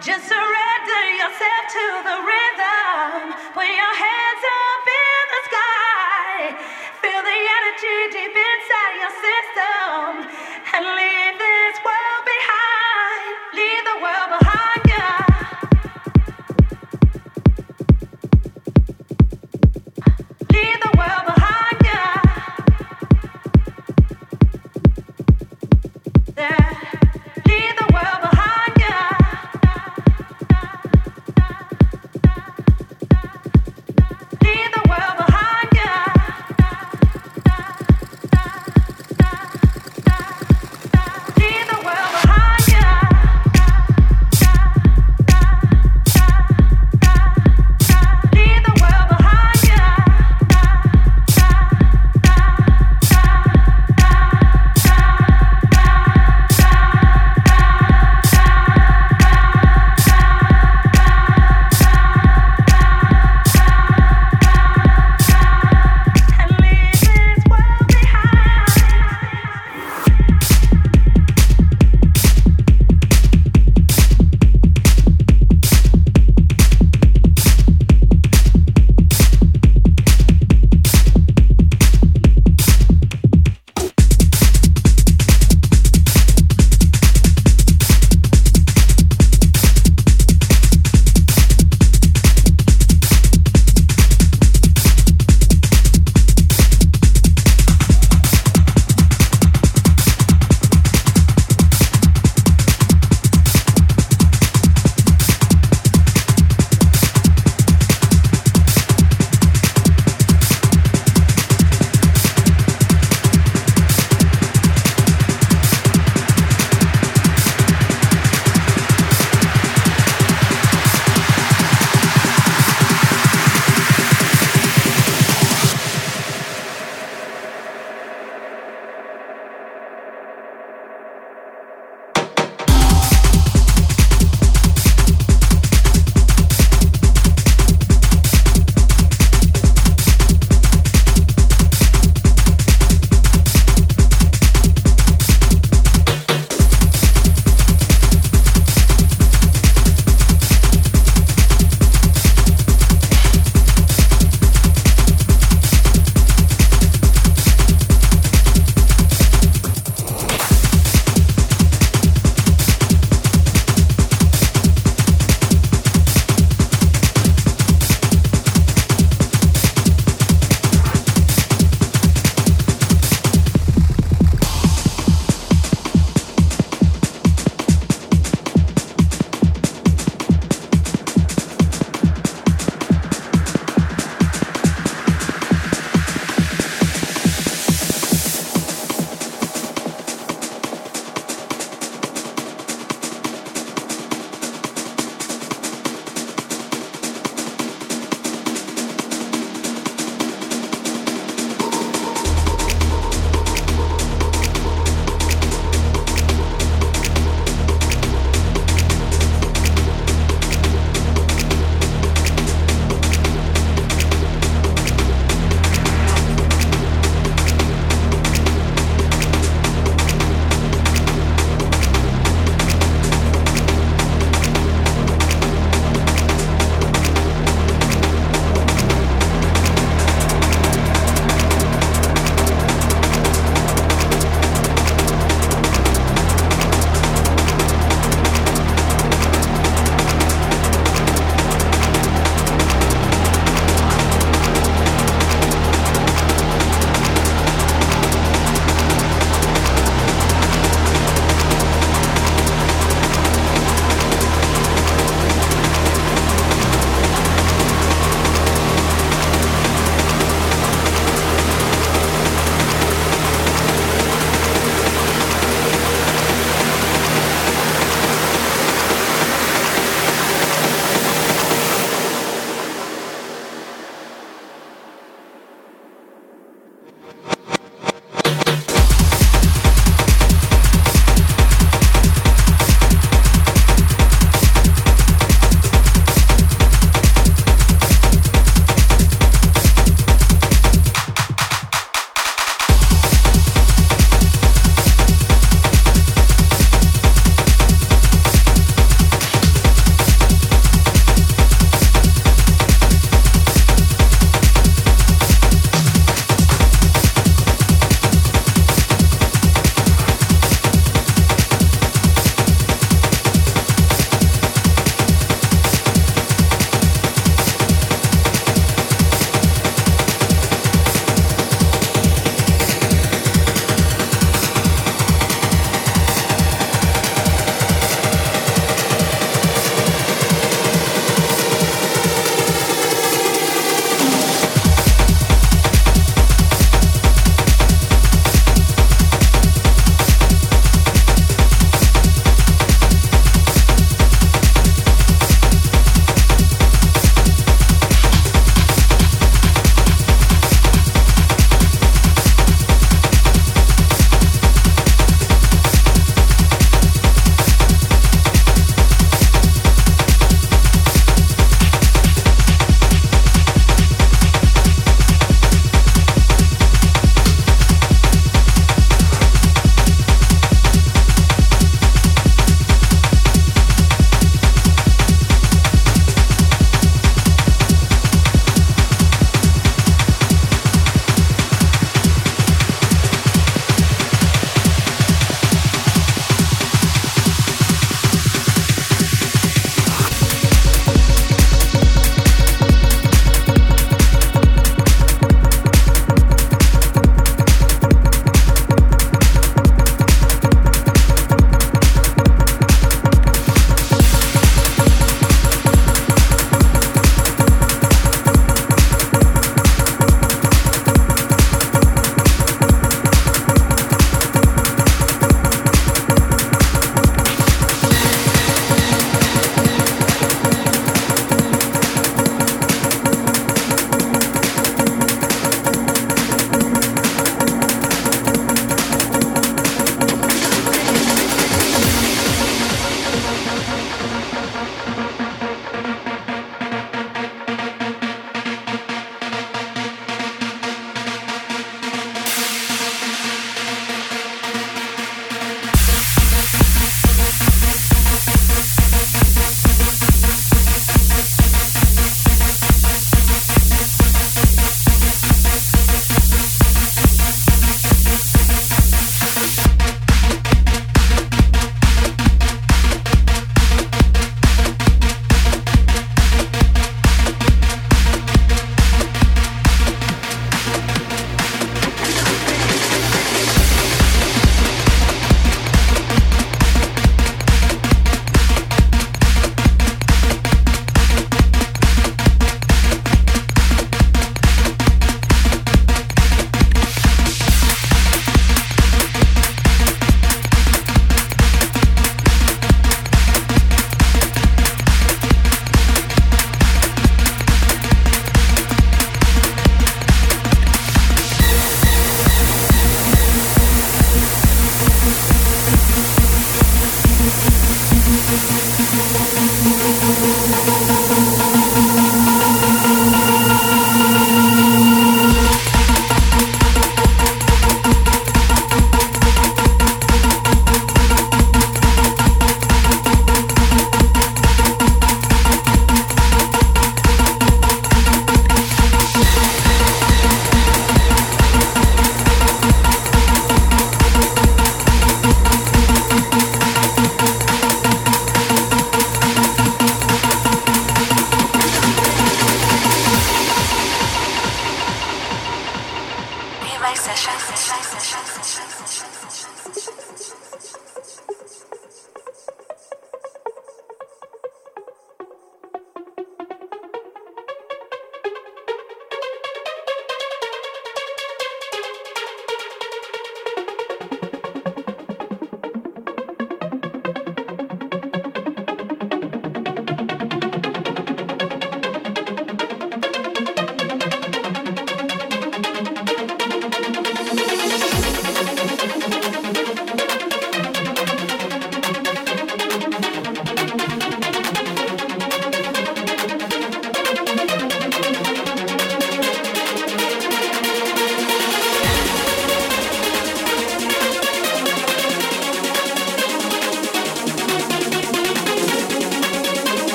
Just surrender yourself to the rhythm. Put your hands up in the sky. Feel the energy deep inside your system. And leave this world behind. Leave the world behind.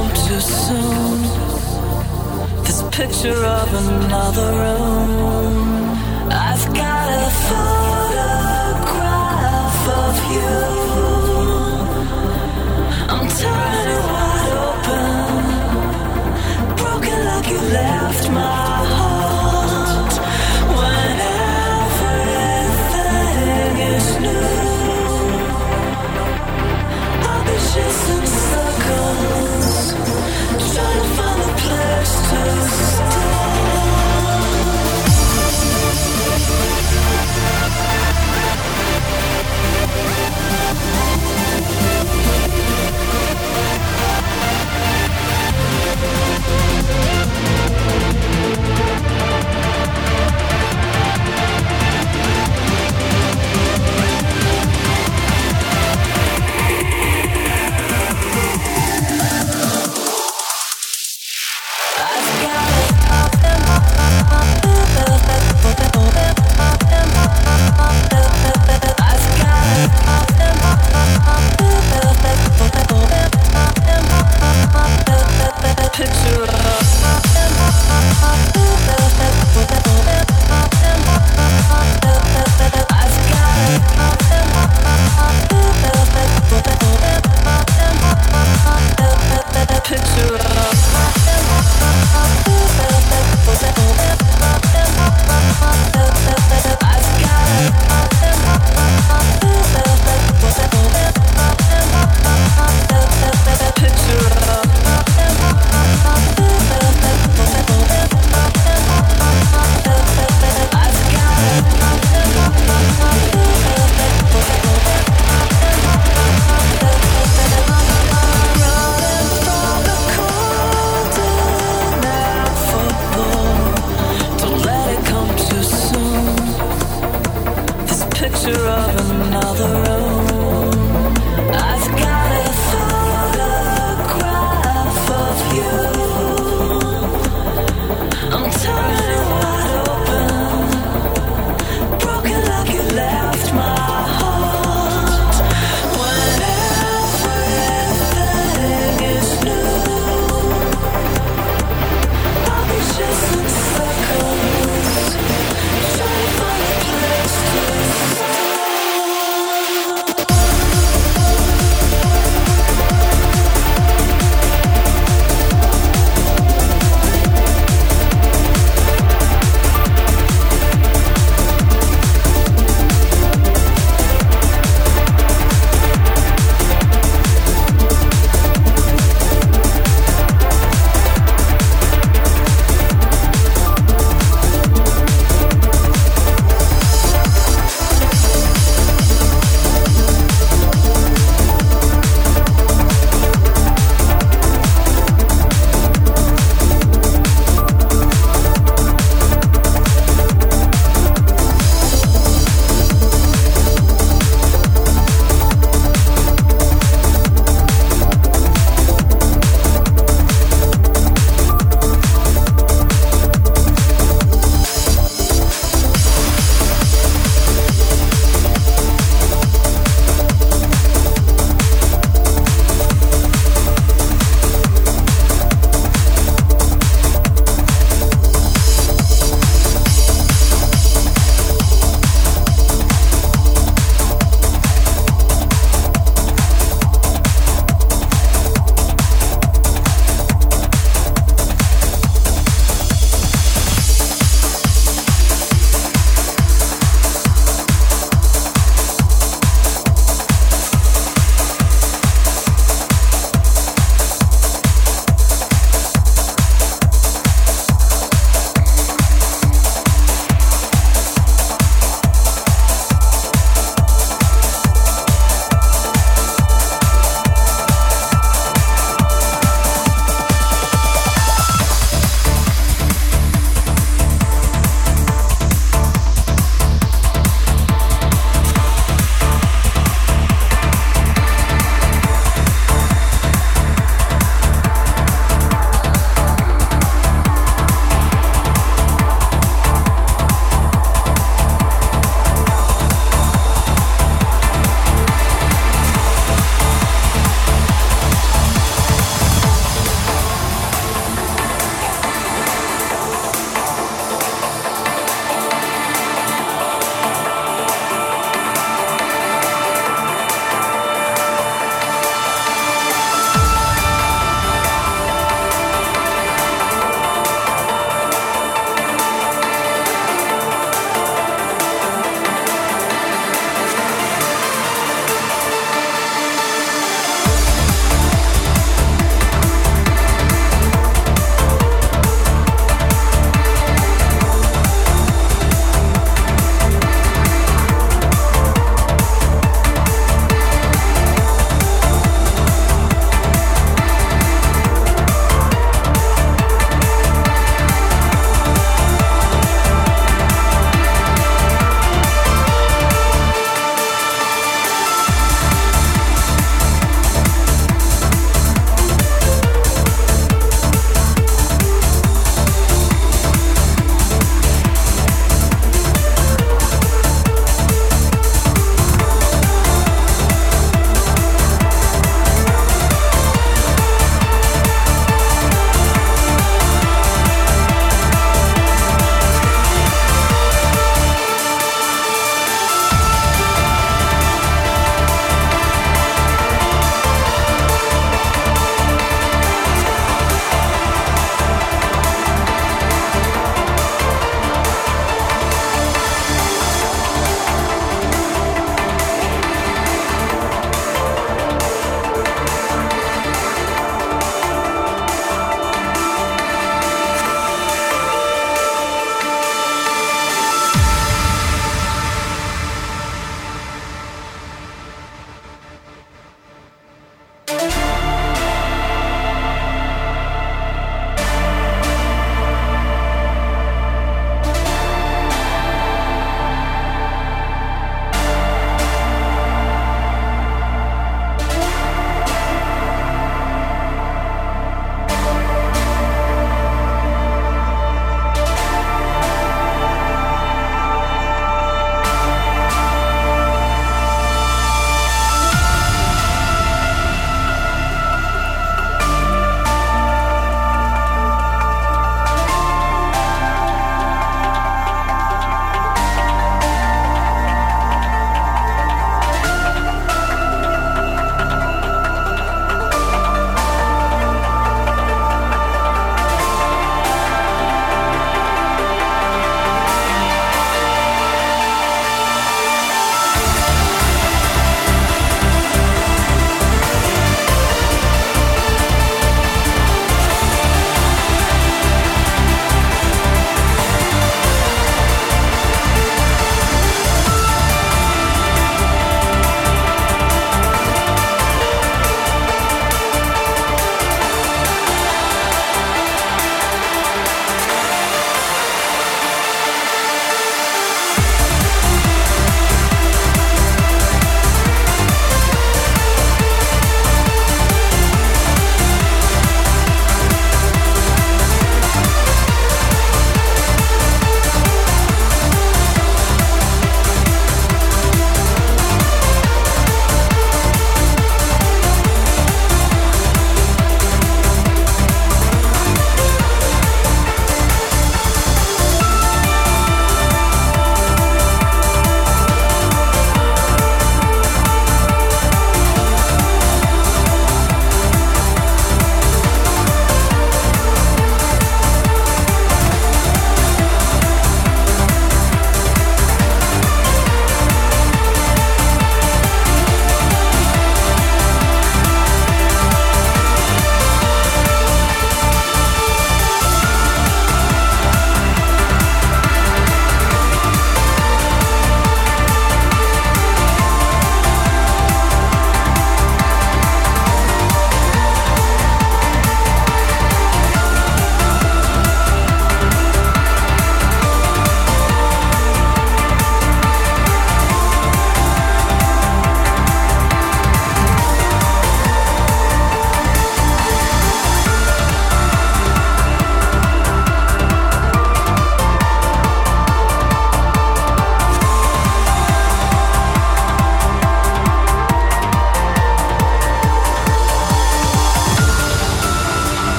come too soon. This picture of another room. I've got a phone.